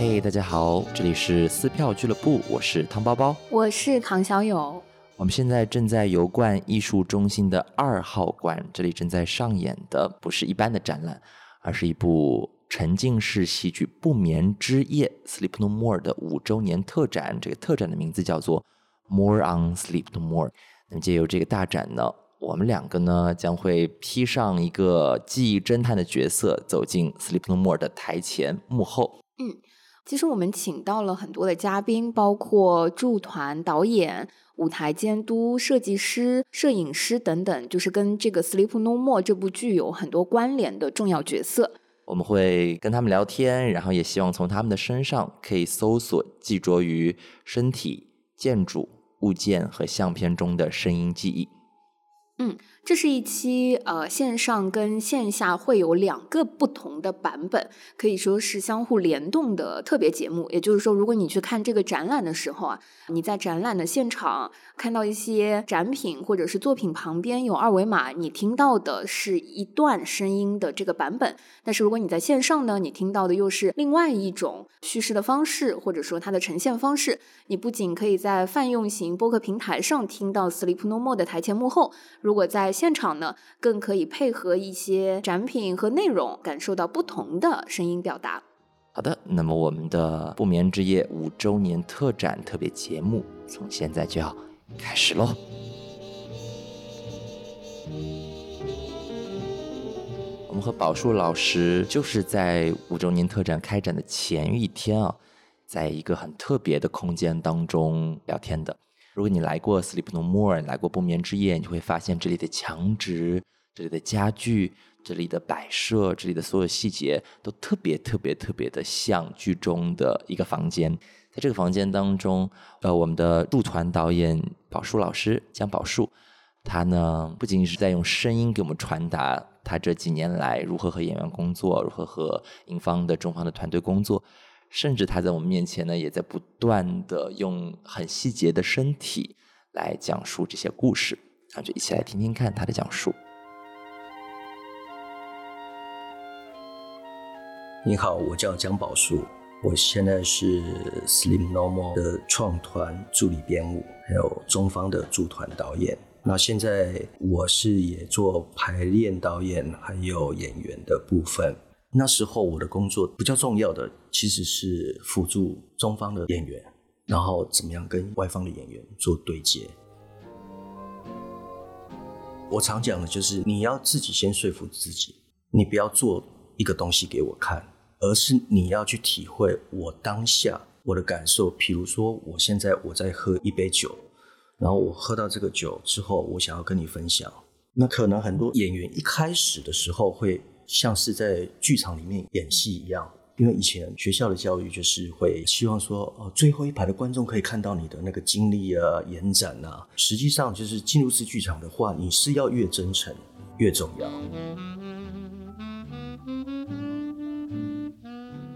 嘿，大家好，这里是撕票俱乐部，我是汤包包，我是唐小友。我们现在正在油罐艺术中心的二号馆，这里正在上演的不是一般的展览，而是一部沉浸式戏剧《不眠之夜》（Sleep No More） 的五周年特展。这个特展的名字叫做 “More on Sleep No More”。那么，借由这个大展呢，我们两个呢将会披上一个记忆侦探的角色，走进 “Sleep No More” 的台前幕后。嗯，其实我们请到了很多的嘉宾，包括驻团导演。舞台监督、设计师、摄影师等等，就是跟这个《Sleep No More》这部剧有很多关联的重要角色。我们会跟他们聊天，然后也希望从他们的身上可以搜索寄着于身体、建筑、物件和相片中的声音记忆。嗯。这是一期呃线上跟线下会有两个不同的版本，可以说是相互联动的特别节目。也就是说，如果你去看这个展览的时候啊，你在展览的现场看到一些展品或者是作品旁边有二维码，你听到的是一段声音的这个版本。但是如果你在线上呢，你听到的又是另外一种叙事的方式，或者说它的呈现方式。你不仅可以在泛用型播客平台上听到 Sleep No More 的台前幕后，如果在现场呢，更可以配合一些展品和内容，感受到不同的声音表达。好的，那么我们的不眠之夜五周年特展特别节目，从现在就要开始喽。我们和宝树老师就是在五周年特展开展的前一天啊，在一个很特别的空间当中聊天的。如果你来过 Sleep No More，来过不眠之夜，你就会发现这里的墙纸、这里的家具、这里的摆设、这里的所有细节都特别特别特别的像剧中的一个房间。在这个房间当中，呃，我们的驻团导演宝树老师江宝树，他呢不仅仅是在用声音给我们传达他这几年来如何和演员工作，如何和英方的中方的团队工作。甚至他在我们面前呢，也在不断的用很细节的身体来讲述这些故事，那就一起来听听看他的讲述。你好，我叫江宝树，我现在是 Slim Normal 的创团助理编舞，还有中方的驻团导演。那现在我是也做排练导演，还有演员的部分。那时候我的工作比较重要的其实是辅助中方的演员，然后怎么样跟外方的演员做对接。我常讲的就是你要自己先说服自己，你不要做一个东西给我看，而是你要去体会我当下我的感受。比如说，我现在我在喝一杯酒，然后我喝到这个酒之后，我想要跟你分享。那可能很多演员一开始的时候会。像是在剧场里面演戏一样，因为以前学校的教育就是会希望说，哦，最后一排的观众可以看到你的那个经历啊、延展啊。实际上，就是进入式剧场的话，你是要越真诚越重要。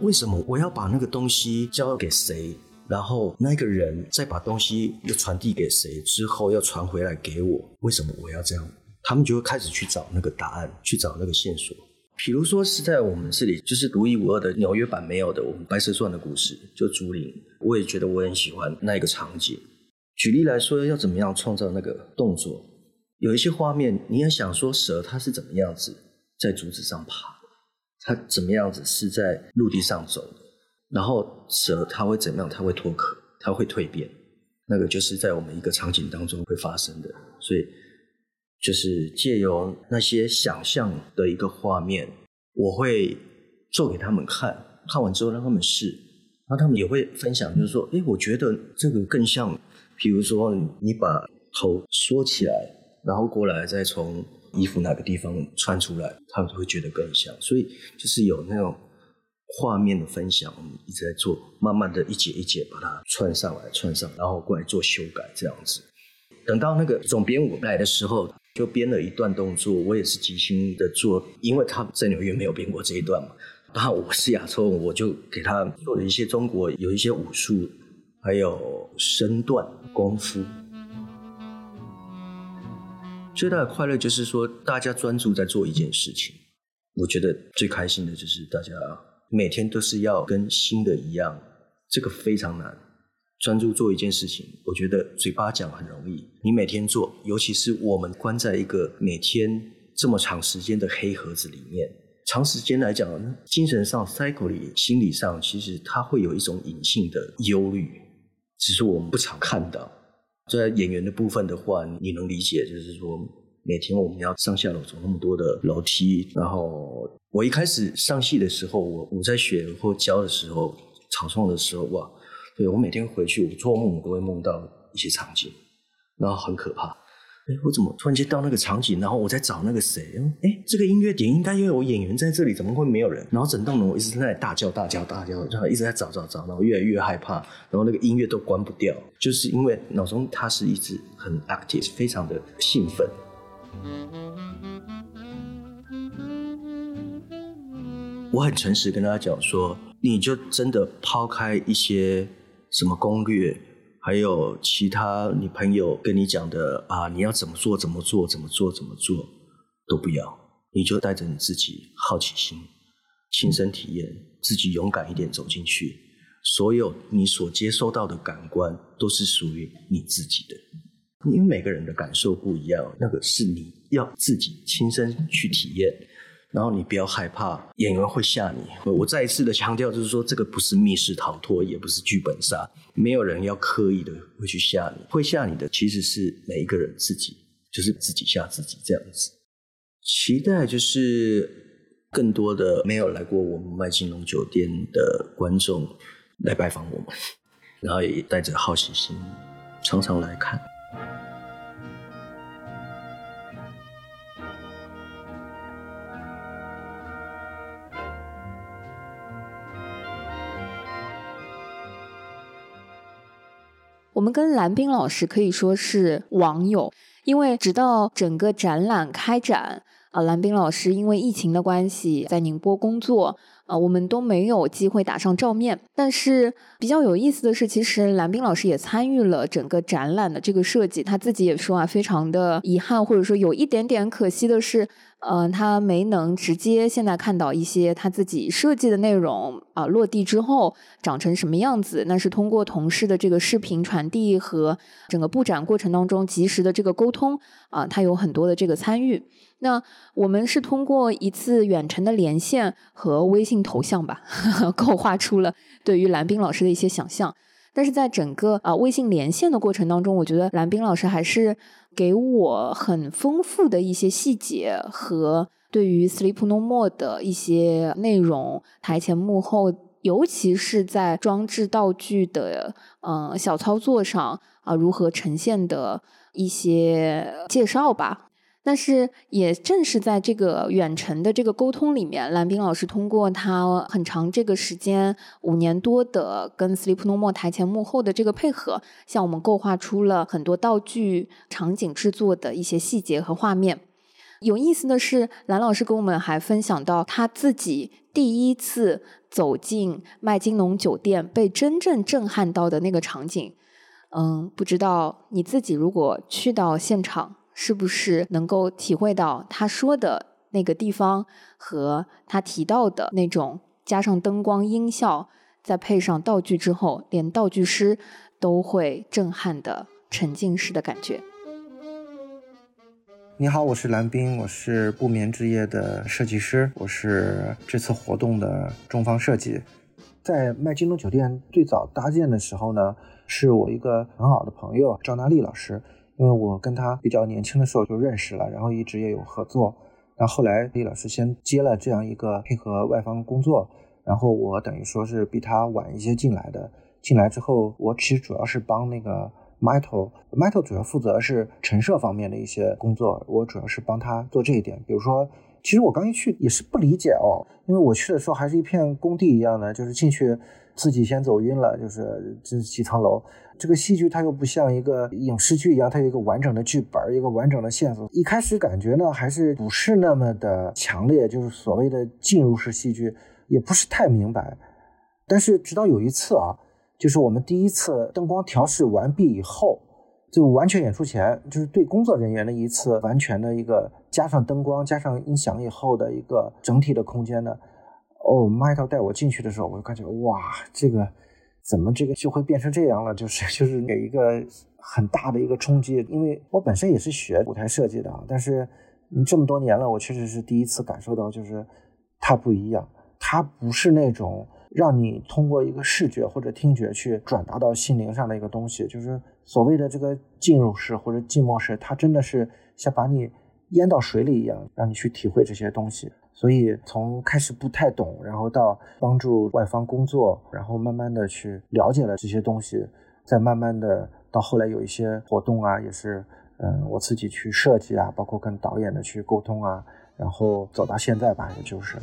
为什么我要把那个东西交给谁，然后那个人再把东西又传递给谁之后要传回来给我？为什么我要这样？他们就会开始去找那个答案，去找那个线索。比如说是在我们这里，就是独一无二的纽约版没有的我们《白蛇传》的故事，就竹林，我也觉得我很喜欢那一个场景。举例来说，要怎么样创造那个动作？有一些画面，你也想说蛇它是怎么样子在竹子上爬，它怎么样子是在陆地上走，然后蛇它会怎么样？它会脱壳，它会蜕变，那个就是在我们一个场景当中会发生的，所以。就是借由那些想象的一个画面，我会做给他们看，看完之后让他们试，然后他们也会分享，就是说，哎，我觉得这个更像，比如说你把头缩起来，然后过来再从衣服哪个地方穿出来，他们就会觉得更像。所以就是有那种画面的分享，我们一直在做，慢慢的一节一节把它串上来，串上，然后过来做修改，这样子。等到那个总编舞来的时候。就编了一段动作，我也是即兴的做，因为他在纽约没有编过这一段嘛。然后我是亚洲，我就给他做了一些中国有一些武术，还有身段功夫。最大的快乐就是说，大家专注在做一件事情。我觉得最开心的就是大家每天都是要跟新的一样，这个非常难。专注做一件事情，我觉得嘴巴讲很容易，你每天做，尤其是我们关在一个每天这么长时间的黑盒子里面，长时间来讲，精神上、cycle 里、心理上，其实它会有一种隐性的忧虑，只是我们不常看到。在演员的部分的话，你能理解，就是说每天我们要上下楼走那么多的楼梯，然后我一开始上戏的时候，我我在学或教的时候，草创的时候，哇。对我每天回去，我做梦都会梦到一些场景，然后很可怕。哎，我怎么突然间到那个场景，然后我在找那个谁？哎，这个音乐点应该也有演员在这里，怎么会没有人？然后整栋楼我一直在那里大叫大叫大叫，然后一直在找找找，然后越来越害怕，然后那个音乐都关不掉，就是因为脑中它是一直很 active，非常的兴奋。我很诚实跟大家讲说，你就真的抛开一些。什么攻略，还有其他你朋友跟你讲的啊，你要怎么做，怎么做，怎么做，怎么做，都不要，你就带着你自己好奇心，亲身体验，自己勇敢一点走进去，所有你所接收到的感官都是属于你自己的，因为每个人的感受不一样，那个是你要自己亲身去体验。然后你不要害怕演员会吓你。我再一次的强调，就是说这个不是密室逃脱，也不是剧本杀，没有人要刻意的会去吓你。会吓你的其实是每一个人自己，就是自己吓自己这样子。期待就是更多的没有来过我们麦金龙酒店的观众来拜访我们，然后也带着好奇心常常来看。我们跟蓝冰老师可以说是网友，因为直到整个展览开展，啊，蓝冰老师因为疫情的关系在宁波工作，啊，我们都没有机会打上照面。但是比较有意思的是，其实蓝冰老师也参与了整个展览的这个设计，他自己也说啊，非常的遗憾，或者说有一点点可惜的是。嗯，他没能直接现在看到一些他自己设计的内容啊，落地之后长成什么样子，那是通过同事的这个视频传递和整个布展过程当中及时的这个沟通啊，他有很多的这个参与。那我们是通过一次远程的连线和微信头像吧，构画出了对于蓝冰老师的一些想象。但是在整个啊微信连线的过程当中，我觉得蓝冰老师还是给我很丰富的一些细节和对于《Sleep No More》的一些内容、台前幕后，尤其是在装置道具的嗯小操作上啊，如何呈现的一些介绍吧。但是也正是在这个远程的这个沟通里面，蓝冰老师通过他很长这个时间五年多的跟 Sleep No More 台前幕后的这个配合，向我们构画出了很多道具场景制作的一些细节和画面。有意思的是，蓝老师跟我们还分享到他自己第一次走进麦金农酒店被真正震撼到的那个场景。嗯，不知道你自己如果去到现场。是不是能够体会到他说的那个地方和他提到的那种加上灯光音效，再配上道具之后，连道具师都会震撼的沉浸式的感觉？你好，我是蓝冰，我是不眠之夜的设计师，我是这次活动的中方设计。在麦金龙酒店最早搭建的时候呢，是我一个很好的朋友赵娜丽老师。因为我跟他比较年轻的时候就认识了，然后一直也有合作。然后后来李老师先接了这样一个配合外方工作，然后我等于说是比他晚一些进来的。进来之后，我其实主要是帮那个 Metal，Metal 主要负责是陈设方面的一些工作，我主要是帮他做这一点。比如说，其实我刚一去也是不理解哦，因为我去的时候还是一片工地一样的，就是进去自己先走晕了，就是这几层楼。这个戏剧它又不像一个影视剧一样，它有一个完整的剧本，一个完整的线索。一开始感觉呢，还是不是那么的强烈，就是所谓的进入式戏剧，也不是太明白。但是直到有一次啊，就是我们第一次灯光调试完毕以后，就完全演出前，就是对工作人员的一次完全的一个加上灯光、加上音响以后的一个整体的空间呢，哦，麦涛带我进去的时候，我就感觉哇，这个怎么这个就会变成这样了？就是 就是给一个很大的一个冲击，因为我本身也是学舞台设计的，但是你这么多年了，我确实是第一次感受到，就是它不一样，它不是那种让你通过一个视觉或者听觉去转达到心灵上的一个东西，就是所谓的这个进入式或者静默式，它真的是像把你淹到水里一样，让你去体会这些东西。所以从开始不太懂，然后到帮助外方工作，然后慢慢的去了解了这些东西，再慢慢的到后来有一些活动啊，也是嗯我自己去设计啊，包括跟导演的去沟通啊，然后走到现在吧，也就是。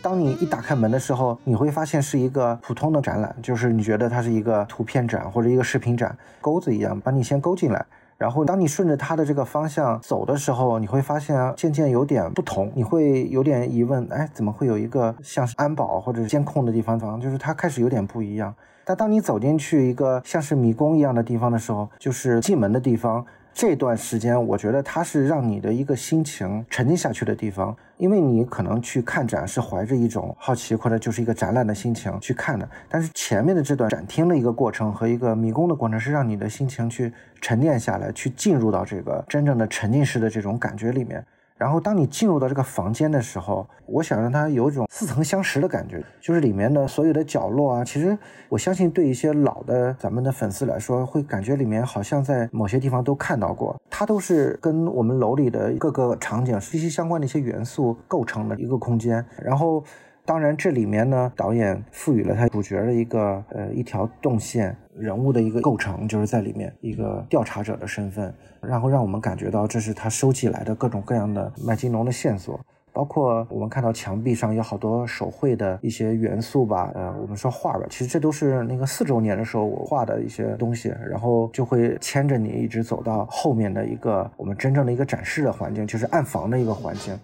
当你一打开门的时候，你会发现是一个普通的展览，就是你觉得它是一个图片展或者一个视频展，钩子一样把你先勾进来。然后，当你顺着它的这个方向走的时候，你会发现渐渐有点不同，你会有点疑问，哎，怎么会有一个像是安保或者监控的地方？就是它开始有点不一样。但当你走进去一个像是迷宫一样的地方的时候，就是进门的地方。这段时间，我觉得它是让你的一个心情沉浸下去的地方，因为你可能去看展是怀着一种好奇或者就是一个展览的心情去看的，但是前面的这段展厅的一个过程和一个迷宫的过程是让你的心情去沉淀下来，去进入到这个真正的沉浸式的这种感觉里面。然后，当你进入到这个房间的时候，我想让它有种似曾相识的感觉，就是里面的所有的角落啊，其实我相信对一些老的咱们的粉丝来说，会感觉里面好像在某些地方都看到过。它都是跟我们楼里的各个场景息息相关的一些元素构成的一个空间。然后。当然，这里面呢，导演赋予了他主角的一个呃一条动线人物的一个构成，就是在里面一个调查者的身份，然后让我们感觉到这是他收集来的各种各样的麦金龙的线索，包括我们看到墙壁上有好多手绘的一些元素吧，呃，我们说画吧，其实这都是那个四周年的时候我画的一些东西，然后就会牵着你一直走到后面的一个我们真正的一个展示的环境，就是暗房的一个环境。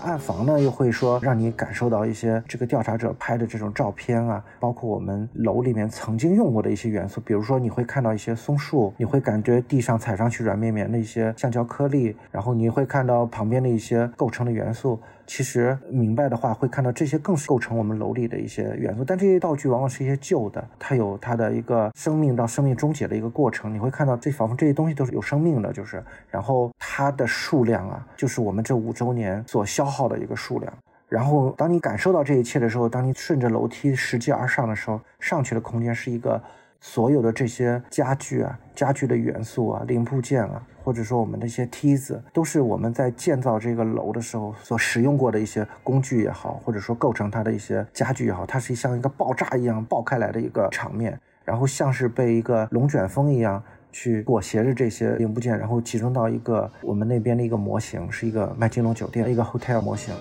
暗房呢，又会说让你感受到一些这个调查者拍的这种照片啊，包括我们楼里面曾经用过的一些元素，比如说你会看到一些松树，你会感觉地上踩上去软绵绵的一些橡胶颗粒，然后你会看到旁边的一些构成的元素。其实明白的话，会看到这些更是构成我们楼里的一些元素。但这些道具往往是一些旧的，它有它的一个生命到生命终结的一个过程。你会看到这仿佛这些东西都是有生命的，就是，然后它的数量啊，就是我们这五周年所消耗的一个数量。然后当你感受到这一切的时候，当你顺着楼梯拾级而上的时候，上去的空间是一个。所有的这些家具啊，家具的元素啊，零部件啊，或者说我们的一些梯子，都是我们在建造这个楼的时候所使用过的一些工具也好，或者说构成它的一些家具也好，它是像一个爆炸一样爆开来的一个场面，然后像是被一个龙卷风一样去裹挟着这些零部件，然后集中到一个我们那边的一个模型，是一个麦金龙酒店一个 hotel 模型。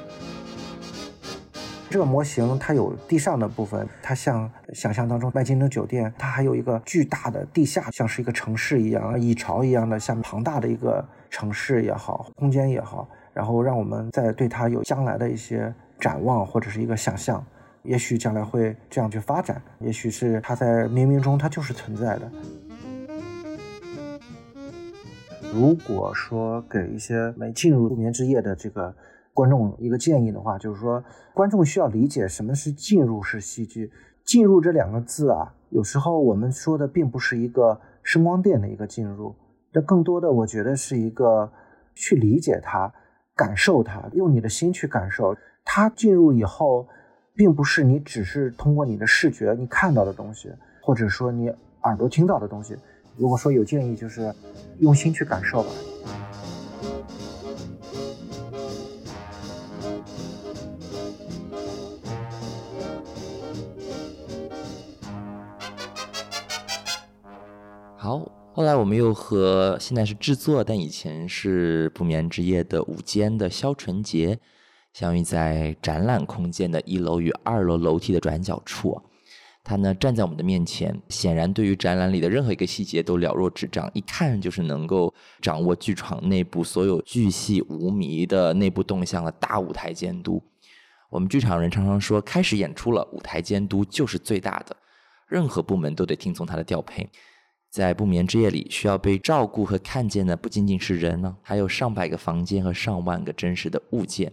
这个模型它有地上的部分，它像想象当中麦金登酒店，它还有一个巨大的地下，像是一个城市一样，蚁巢一样的，像庞大的一个城市也好，空间也好，然后让我们在对它有将来的一些展望或者是一个想象，也许将来会这样去发展，也许是它在冥冥中它就是存在的。如果说给一些没进入不眠之夜的这个。观众一个建议的话，就是说，观众需要理解什么是进入式戏剧。进入这两个字啊，有时候我们说的并不是一个声光电的一个进入，这更多的我觉得是一个去理解它、感受它，用你的心去感受它。进入以后，并不是你只是通过你的视觉你看到的东西，或者说你耳朵听到的东西。如果说有建议，就是用心去感受吧。后来我们又和现在是制作，但以前是不眠之夜的午间的肖纯杰相遇在展览空间的一楼与二楼楼梯的转角处。他呢站在我们的面前，显然对于展览里的任何一个细节都了若指掌，一看就是能够掌握剧场内部所有巨细无迷的内部动向的大舞台监督。我们剧场人常常说，开始演出了，舞台监督就是最大的，任何部门都得听从他的调配。在不眠之夜里，需要被照顾和看见的不仅仅是人呢，还有上百个房间和上万个真实的物件。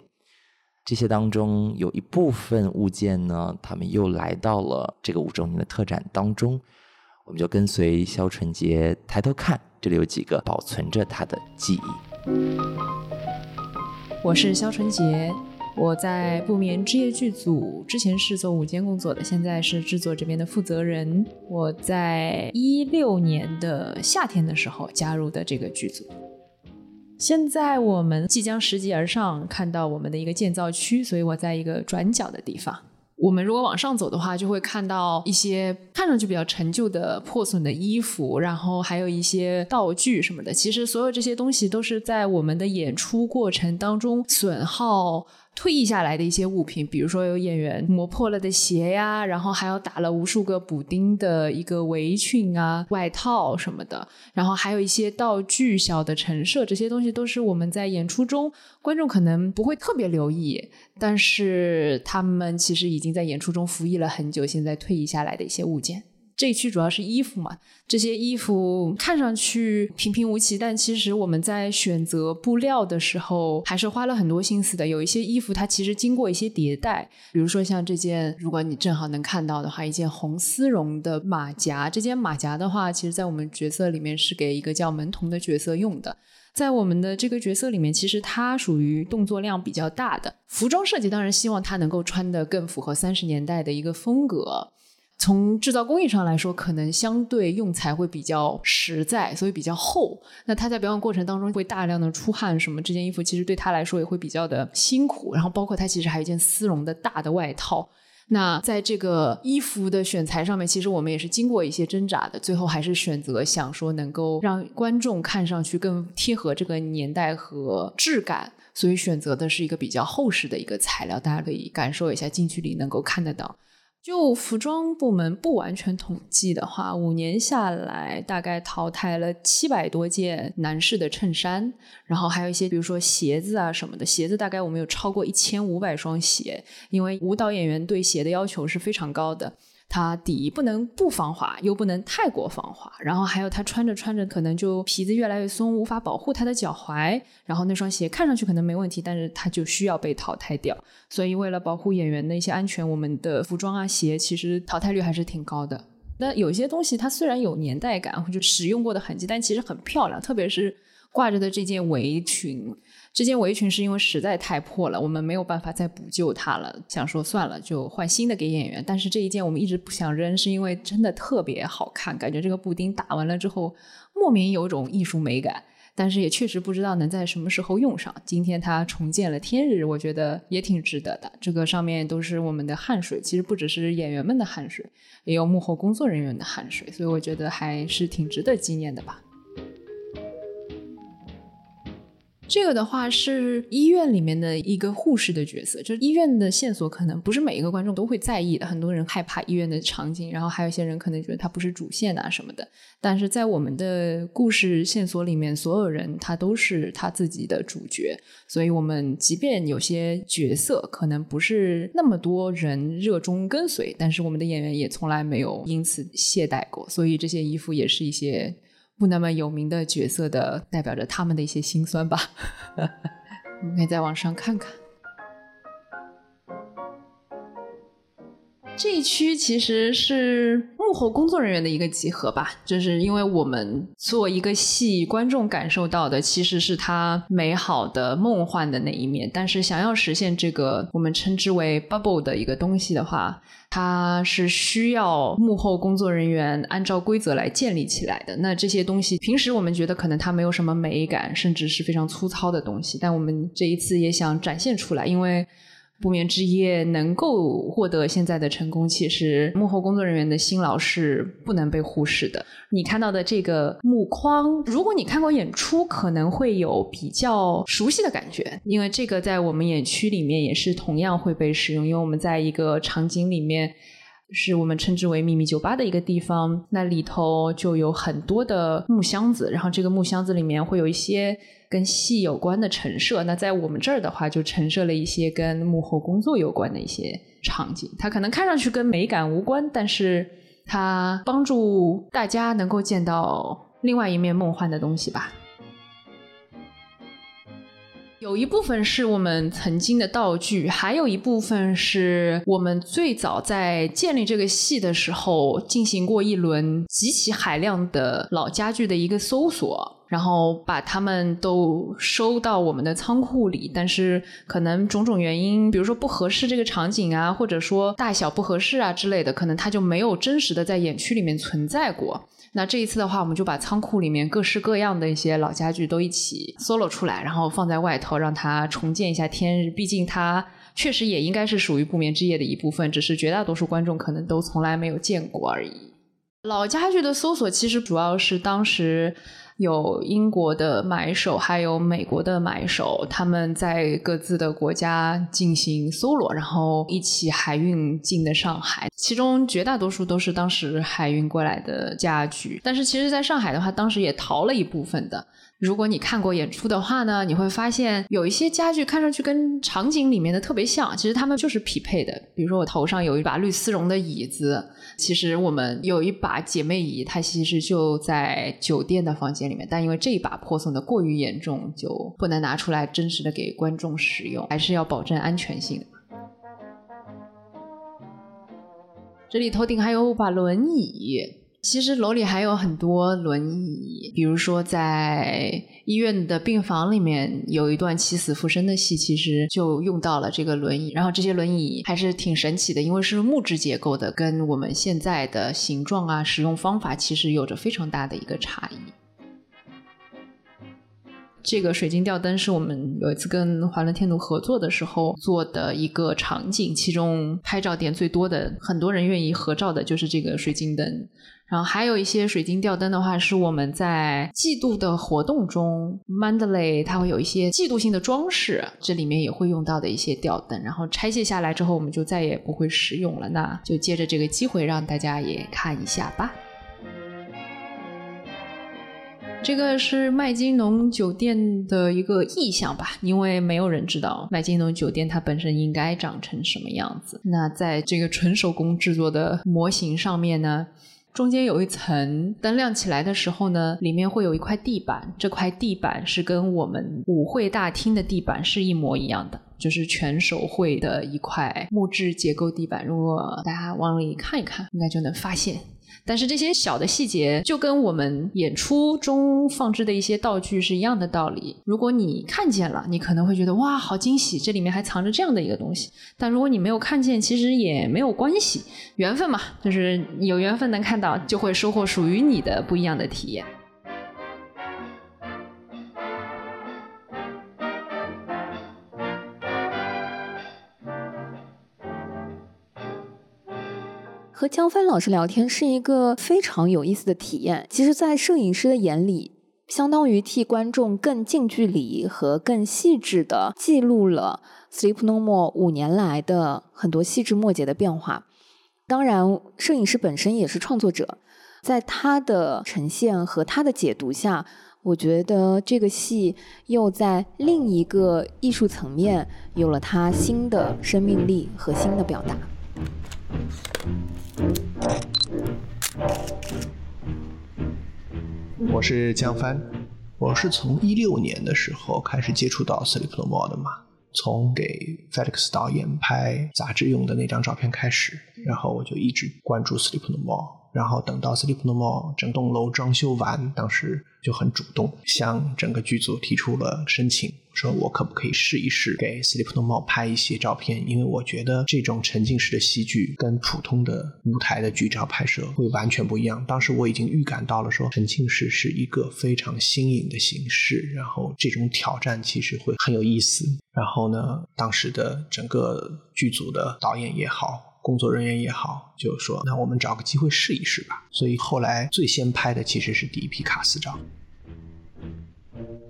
这些当中有一部分物件呢，他们又来到了这个五周年的特展当中。我们就跟随肖纯杰抬头看，这里有几个保存着他的记忆。我是肖纯杰，我在不眠之夜剧组之前是做午间工作的，现在是制作这边的负责人。我在一六年的夏天的时候加入的这个剧组。现在我们即将拾级而上，看到我们的一个建造区，所以我在一个转角的地方。我们如果往上走的话，就会看到一些看上去比较陈旧的破损的衣服，然后还有一些道具什么的。其实所有这些东西都是在我们的演出过程当中损耗。退役下来的一些物品，比如说有演员磨破了的鞋呀，然后还有打了无数个补丁的一个围裙啊、外套什么的，然后还有一些道具、小的陈设，这些东西都是我们在演出中观众可能不会特别留意，但是他们其实已经在演出中服役了很久，现在退役下来的一些物件。这一区主要是衣服嘛，这些衣服看上去平平无奇，但其实我们在选择布料的时候还是花了很多心思的。有一些衣服它其实经过一些迭代，比如说像这件，如果你正好能看到的话，一件红丝绒的马甲。这件马甲的话，其实在我们角色里面是给一个叫门童的角色用的。在我们的这个角色里面，其实它属于动作量比较大的。服装设计当然希望它能够穿得更符合三十年代的一个风格。从制造工艺上来说，可能相对用材会比较实在，所以比较厚。那他在表演过程当中会大量的出汗，什么这件衣服其实对他来说也会比较的辛苦。然后包括他其实还有一件丝绒的大的外套。那在这个衣服的选材上面，其实我们也是经过一些挣扎的，最后还是选择想说能够让观众看上去更贴合这个年代和质感，所以选择的是一个比较厚实的一个材料，大家可以感受一下，近距离能够看得到。就服装部门不完全统计的话，五年下来大概淘汰了七百多件男士的衬衫，然后还有一些比如说鞋子啊什么的，鞋子大概我们有超过一千五百双鞋，因为舞蹈演员对鞋的要求是非常高的。它底不能不防滑，又不能太过防滑，然后还有它穿着穿着可能就皮子越来越松，无法保护它的脚踝，然后那双鞋看上去可能没问题，但是它就需要被淘汰掉。所以为了保护演员的一些安全，我们的服装啊鞋其实淘汰率还是挺高的。那有些东西它虽然有年代感或者使用过的痕迹，但其实很漂亮，特别是挂着的这件围裙。这件围裙是因为实在太破了，我们没有办法再补救它了，想说算了，就换新的给演员。但是这一件我们一直不想扔，是因为真的特别好看，感觉这个布丁打完了之后，莫名有种艺术美感。但是也确实不知道能在什么时候用上。今天它重见了天日，我觉得也挺值得的。这个上面都是我们的汗水，其实不只是演员们的汗水，也有幕后工作人员的汗水，所以我觉得还是挺值得纪念的吧。这个的话是医院里面的一个护士的角色，就是医院的线索可能不是每一个观众都会在意的，很多人害怕医院的场景，然后还有一些人可能觉得它不是主线啊什么的。但是在我们的故事线索里面，所有人他都是他自己的主角，所以我们即便有些角色可能不是那么多人热衷跟随，但是我们的演员也从来没有因此懈怠过，所以这些衣服也是一些。不那么有名的角色的，代表着他们的一些心酸吧。我们可以再往上看看。这一区其实是幕后工作人员的一个集合吧，就是因为我们做一个戏，观众感受到的其实是它美好的、梦幻的那一面，但是想要实现这个我们称之为 bubble 的一个东西的话。它是需要幕后工作人员按照规则来建立起来的。那这些东西，平时我们觉得可能它没有什么美感，甚至是非常粗糙的东西，但我们这一次也想展现出来，因为。不眠之夜能够获得现在的成功，其实幕后工作人员的辛劳是不能被忽视的。你看到的这个木框，如果你看过演出，可能会有比较熟悉的感觉，因为这个在我们演区里面也是同样会被使用。因为我们在一个场景里面，是我们称之为秘密酒吧的一个地方，那里头就有很多的木箱子，然后这个木箱子里面会有一些。跟戏有关的陈设，那在我们这儿的话，就陈设了一些跟幕后工作有关的一些场景。它可能看上去跟美感无关，但是它帮助大家能够见到另外一面梦幻的东西吧。有一部分是我们曾经的道具，还有一部分是我们最早在建立这个系的时候进行过一轮极其海量的老家具的一个搜索，然后把它们都收到我们的仓库里。但是可能种种原因，比如说不合适这个场景啊，或者说大小不合适啊之类的，可能它就没有真实的在演区里面存在过。那这一次的话，我们就把仓库里面各式各样的一些老家具都一起搜了出来，然后放在外头，让它重见一下天日。毕竟它确实也应该是属于不眠之夜的一部分，只是绝大多数观众可能都从来没有见过而已。老家具的搜索其实主要是当时。有英国的买手，还有美国的买手，他们在各自的国家进行搜罗，然后一起海运进的上海。其中绝大多数都是当时海运过来的家具，但是其实在上海的话，当时也淘了一部分的。如果你看过演出的话呢，你会发现有一些家具看上去跟场景里面的特别像，其实它们就是匹配的。比如说我头上有一把绿丝绒的椅子，其实我们有一把姐妹椅，它其实就在酒店的房间里面，但因为这一把破损的过于严重，就不能拿出来真实的给观众使用，还是要保证安全性。这里头顶还有把轮椅。其实楼里还有很多轮椅，比如说在医院的病房里面有一段起死复生的戏，其实就用到了这个轮椅。然后这些轮椅还是挺神奇的，因为是木质结构的，跟我们现在的形状啊、使用方法其实有着非常大的一个差异。这个水晶吊灯是我们有一次跟华伦天奴合作的时候做的一个场景，其中拍照点最多的，很多人愿意合照的就是这个水晶灯。然后还有一些水晶吊灯的话，是我们在季度的活动中，Mandalay 它会有一些季度性的装饰，这里面也会用到的一些吊灯。然后拆卸下来之后，我们就再也不会使用了，那就借着这个机会让大家也看一下吧。这个是麦金农酒店的一个意象吧，因为没有人知道麦金农酒店它本身应该长成什么样子。那在这个纯手工制作的模型上面呢，中间有一层灯亮起来的时候呢，里面会有一块地板，这块地板是跟我们舞会大厅的地板是一模一样的，就是全手绘的一块木质结构地板。如果大家往里看一看，应该就能发现。但是这些小的细节就跟我们演出中放置的一些道具是一样的道理。如果你看见了，你可能会觉得哇，好惊喜，这里面还藏着这样的一个东西。但如果你没有看见，其实也没有关系，缘分嘛，就是有缘分能看到，就会收获属于你的不一样的体验。和江帆老师聊天是一个非常有意思的体验。其实，在摄影师的眼里，相当于替观众更近距离和更细致的记录了 Sleep No More 五年来的很多细枝末节的变化。当然，摄影师本身也是创作者，在他的呈现和他的解读下，我觉得这个戏又在另一个艺术层面有了它新的生命力和新的表达。我是江帆，我是从一六年的时候开始接触到《Sleep No More》的嘛，从给 Felix 导演拍杂志用的那张照片开始，然后我就一直关注《Sleep No More》。然后等到 Sleep No More 整栋楼装修完，当时就很主动向整个剧组提出了申请，说我可不可以试一试给 Sleep No More 拍一些照片？因为我觉得这种沉浸式的戏剧跟普通的舞台的剧照拍摄会完全不一样。当时我已经预感到了，说沉浸式是一个非常新颖的形式，然后这种挑战其实会很有意思。然后呢，当时的整个剧组的导演也好。工作人员也好，就说那我们找个机会试一试吧。所以后来最先拍的其实是第一批卡斯照。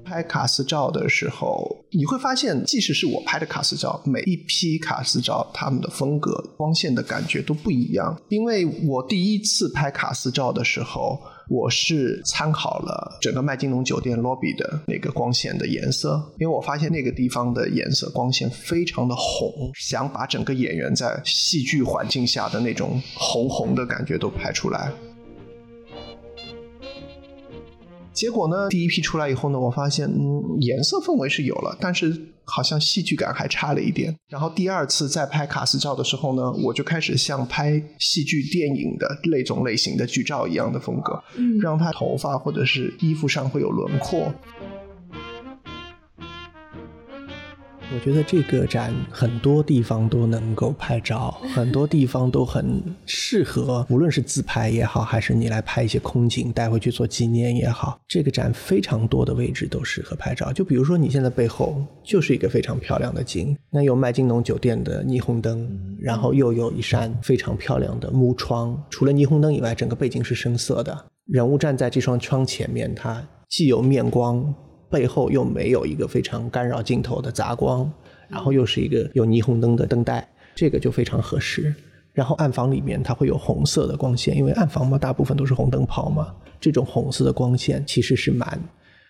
拍卡斯照的时候，你会发现，即使是我拍的卡斯照，每一批卡斯照他们的风格、光线的感觉都不一样。因为我第一次拍卡斯照的时候。我是参考了整个麦金龙酒店 lobby 的那个光线的颜色，因为我发现那个地方的颜色光线非常的红，想把整个演员在戏剧环境下的那种红红的感觉都拍出来。结果呢，第一批出来以后呢，我发现，嗯，颜色氛围是有了，但是好像戏剧感还差了一点。然后第二次再拍卡斯照的时候呢，我就开始像拍戏剧电影的那种类型的剧照一样的风格，让他头发或者是衣服上会有轮廓。我觉得这个展很多地方都能够拍照，很多地方都很适合，无论是自拍也好，还是你来拍一些空景带回去做纪念也好，这个展非常多的位置都适合拍照。就比如说你现在背后就是一个非常漂亮的景，那有麦金龙酒店的霓虹灯，然后又有一扇非常漂亮的木窗，除了霓虹灯以外，整个背景是深色的，人物站在这双窗前面，它既有面光。背后又没有一个非常干扰镜头的杂光，然后又是一个有霓虹灯的灯带，这个就非常合适。然后暗房里面它会有红色的光线，因为暗房嘛大部分都是红灯泡嘛，这种红色的光线其实是蛮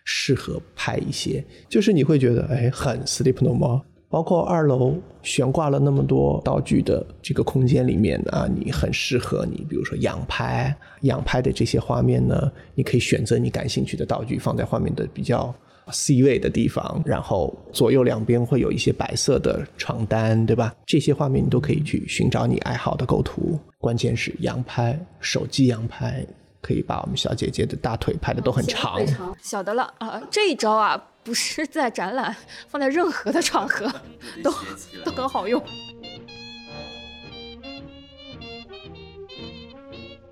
适合拍一些，就是你会觉得哎很 Sleep No More。包括二楼悬挂了那么多道具的这个空间里面啊，你很适合你，比如说仰拍，仰拍的这些画面呢，你可以选择你感兴趣的道具放在画面的比较。C 位的地方，然后左右两边会有一些白色的床单，对吧？这些画面你都可以去寻找你爱好的构图。关键是仰拍，手机仰拍可以把我们小姐姐的大腿拍的都很长。晓得了啊，这一招啊，不是在展览，放在任何的场合 都都很好用。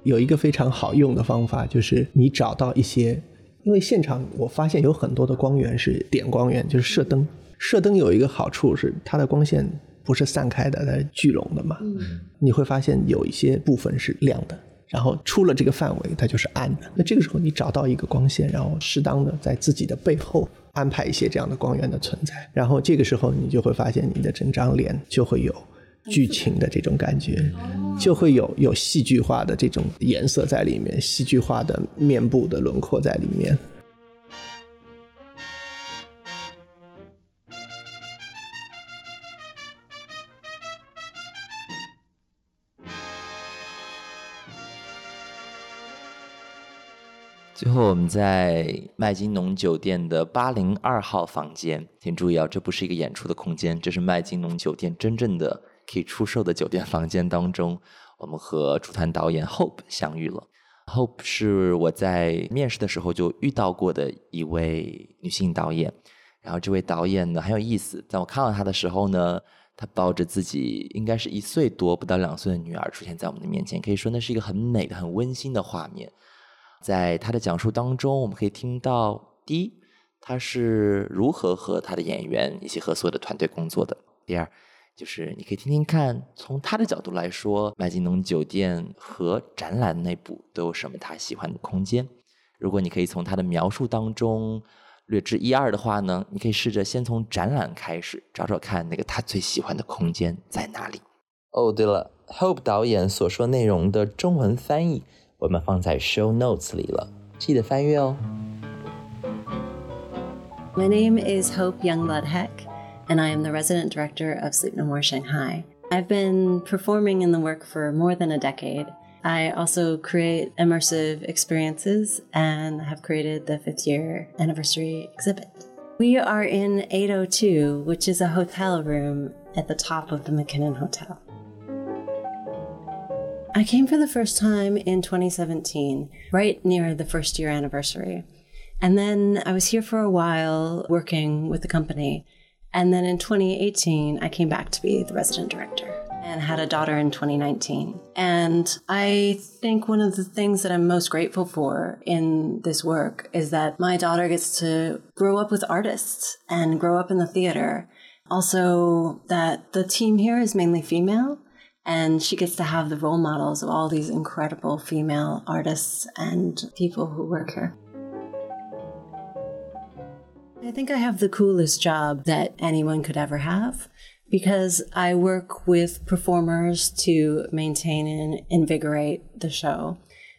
有一个非常好用的方法，就是你找到一些。因为现场我发现有很多的光源是点光源，就是射灯。射灯有一个好处是它的光线不是散开的，它是聚拢的嘛。你会发现有一些部分是亮的，然后出了这个范围它就是暗的。那这个时候你找到一个光线，然后适当的在自己的背后安排一些这样的光源的存在，然后这个时候你就会发现你的整张脸就会有。剧情的这种感觉，就会有有戏剧化的这种颜色在里面，戏剧化的面部的轮廓在里面。最后，我们在麦金农酒店的八零二号房间，请注意啊，这不是一个演出的空间，这是麦金农酒店真正的。可以出售的酒店房间当中，我们和主团导演 Hope 相遇了。Hope 是我在面试的时候就遇到过的一位女性导演。然后这位导演呢很有意思，在我看到她的时候呢，她抱着自己应该是一岁多不到两岁的女儿出现在我们的面前，可以说那是一个很美的、很温馨的画面。在她的讲述当中，我们可以听到：第一，她是如何和她的演员以及和所有的团队工作的；第二。就是你可以听听看，从他的角度来说，麦金农酒店和展览内部都有什么他喜欢的空间。如果你可以从他的描述当中略知一二的话呢，你可以试着先从展览开始，找找看那个他最喜欢的空间在哪里。哦，对了，Hope 导演所说内容的中文翻译我们放在 Show Notes 里了，记得翻阅哦。My name is Hope Youngblood Heck. And I am the resident director of Sleep No More Shanghai. I've been performing in the work for more than a decade. I also create immersive experiences and have created the fifth year anniversary exhibit. We are in 802, which is a hotel room at the top of the McKinnon Hotel. I came for the first time in 2017, right near the first year anniversary. And then I was here for a while working with the company. And then in 2018, I came back to be the resident director and had a daughter in 2019. And I think one of the things that I'm most grateful for in this work is that my daughter gets to grow up with artists and grow up in the theater. Also, that the team here is mainly female and she gets to have the role models of all these incredible female artists and people who work here. I think I have the coolest job that anyone could ever have because I work with performers to maintain and invigorate the show.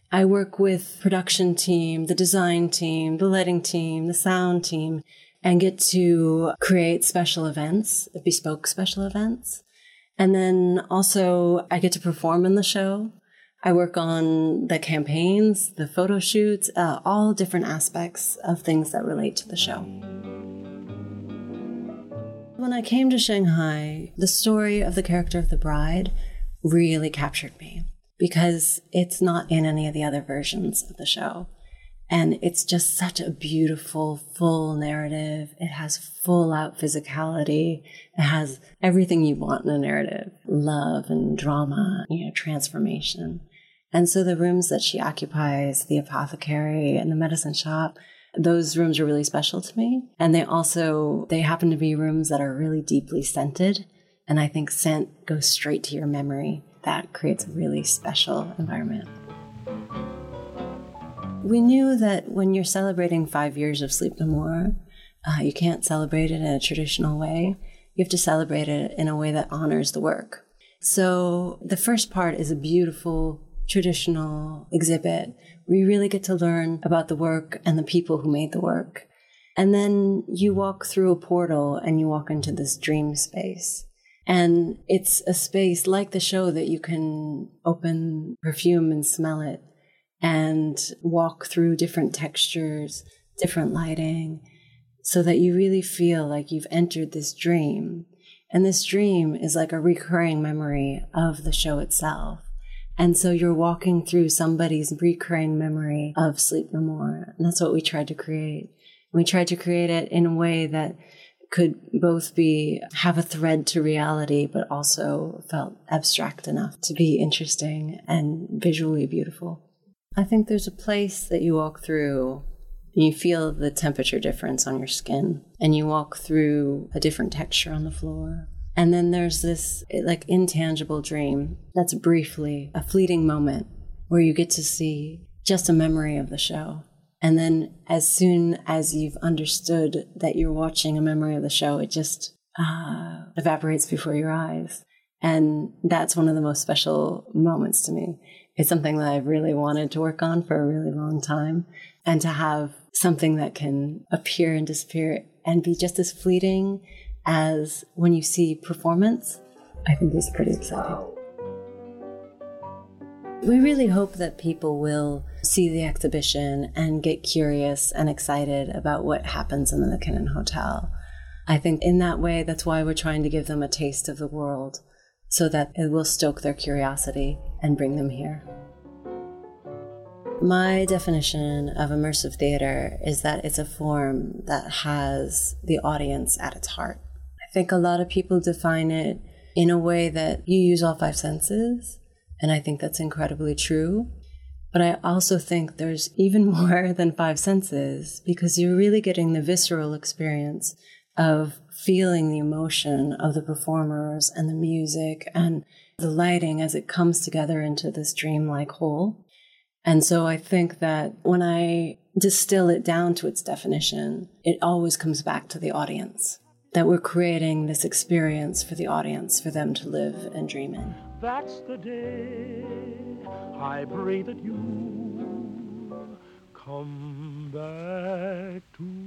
I work with production team, the design team, the lighting team, the sound team, and get to create special events, bespoke special events. And then also I get to perform in the show. I work on the campaigns, the photo shoots, uh, all different aspects of things that relate to the show. When I came to Shanghai, the story of the character of the bride really captured me because it's not in any of the other versions of the show. And it's just such a beautiful, full narrative. It has full out physicality. It has everything you want in a narrative love and drama, you know, transformation. And so the rooms that she occupies, the apothecary and the medicine shop, those rooms are really special to me. And they also, they happen to be rooms that are really deeply scented. And I think scent goes straight to your memory. That creates a really special environment. We knew that when you're celebrating five years of Sleep No More, uh, you can't celebrate it in a traditional way. You have to celebrate it in a way that honors the work. So the first part is a beautiful traditional exhibit where you really get to learn about the work and the people who made the work. And then you walk through a portal and you walk into this dream space. And it's a space like the show that you can open perfume and smell it and walk through different textures, different lighting, so that you really feel like you've entered this dream. And this dream is like a recurring memory of the show itself. And so you're walking through somebody's recurring memory of Sleep No More. And that's what we tried to create. We tried to create it in a way that could both be have a thread to reality, but also felt abstract enough to be interesting and visually beautiful. I think there's a place that you walk through and you feel the temperature difference on your skin, and you walk through a different texture on the floor. And then there's this like intangible dream that's briefly a fleeting moment where you get to see just a memory of the show. And then as soon as you've understood that you're watching a memory of the show, it just uh, evaporates before your eyes. And that's one of the most special moments to me. It's something that I've really wanted to work on for a really long time. And to have something that can appear and disappear and be just as fleeting as when you see performance, I think is pretty exciting. We really hope that people will see the exhibition and get curious and excited about what happens in the McKinnon Hotel. I think in that way, that's why we're trying to give them a taste of the world so that it will stoke their curiosity and bring them here. My definition of immersive theater is that it's a form that has the audience at its heart. I think a lot of people define it in a way that you use all five senses, and I think that's incredibly true. But I also think there's even more than five senses because you're really getting the visceral experience of feeling the emotion of the performers and the music and the lighting as it comes together into this dreamlike whole. And so I think that when I distill it down to its definition, it always comes back to the audience that we're creating this experience for the audience for them to live and dream in. That's the day I pray that you come back to me.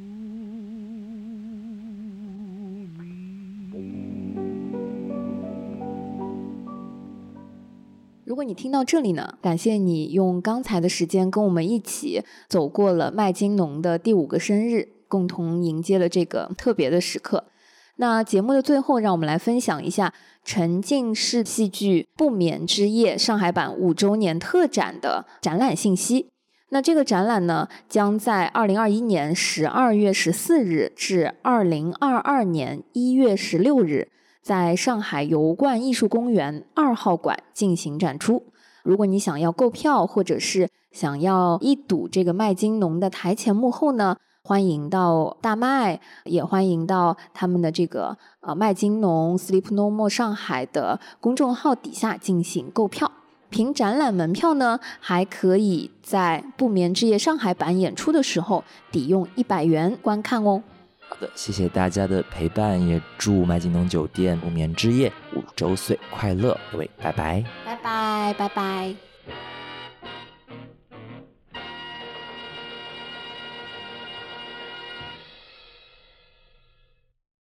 如果你听到这里呢，感谢你用刚才的时间跟我们一起走过了麦金农的第五个生日，共同迎接了这个特别的时刻。那节目的最后，让我们来分享一下沉浸式戏剧《不眠之夜》上海版五周年特展的展览信息。那这个展览呢，将在二零二一年十二月十四日至二零二二年一月十六日，在上海油罐艺术公园二号馆进行展出。如果你想要购票，或者是想要一睹这个麦金农的台前幕后呢？欢迎到大麦，也欢迎到他们的这个呃麦金农 Sleep No More 上海的公众号底下进行购票。凭展览门票呢，还可以在不眠之夜上海版演出的时候抵用一百元观看哦。好的，谢谢大家的陪伴，也祝麦金农酒店不眠之夜五周岁快乐，各位，拜拜，拜拜，拜拜。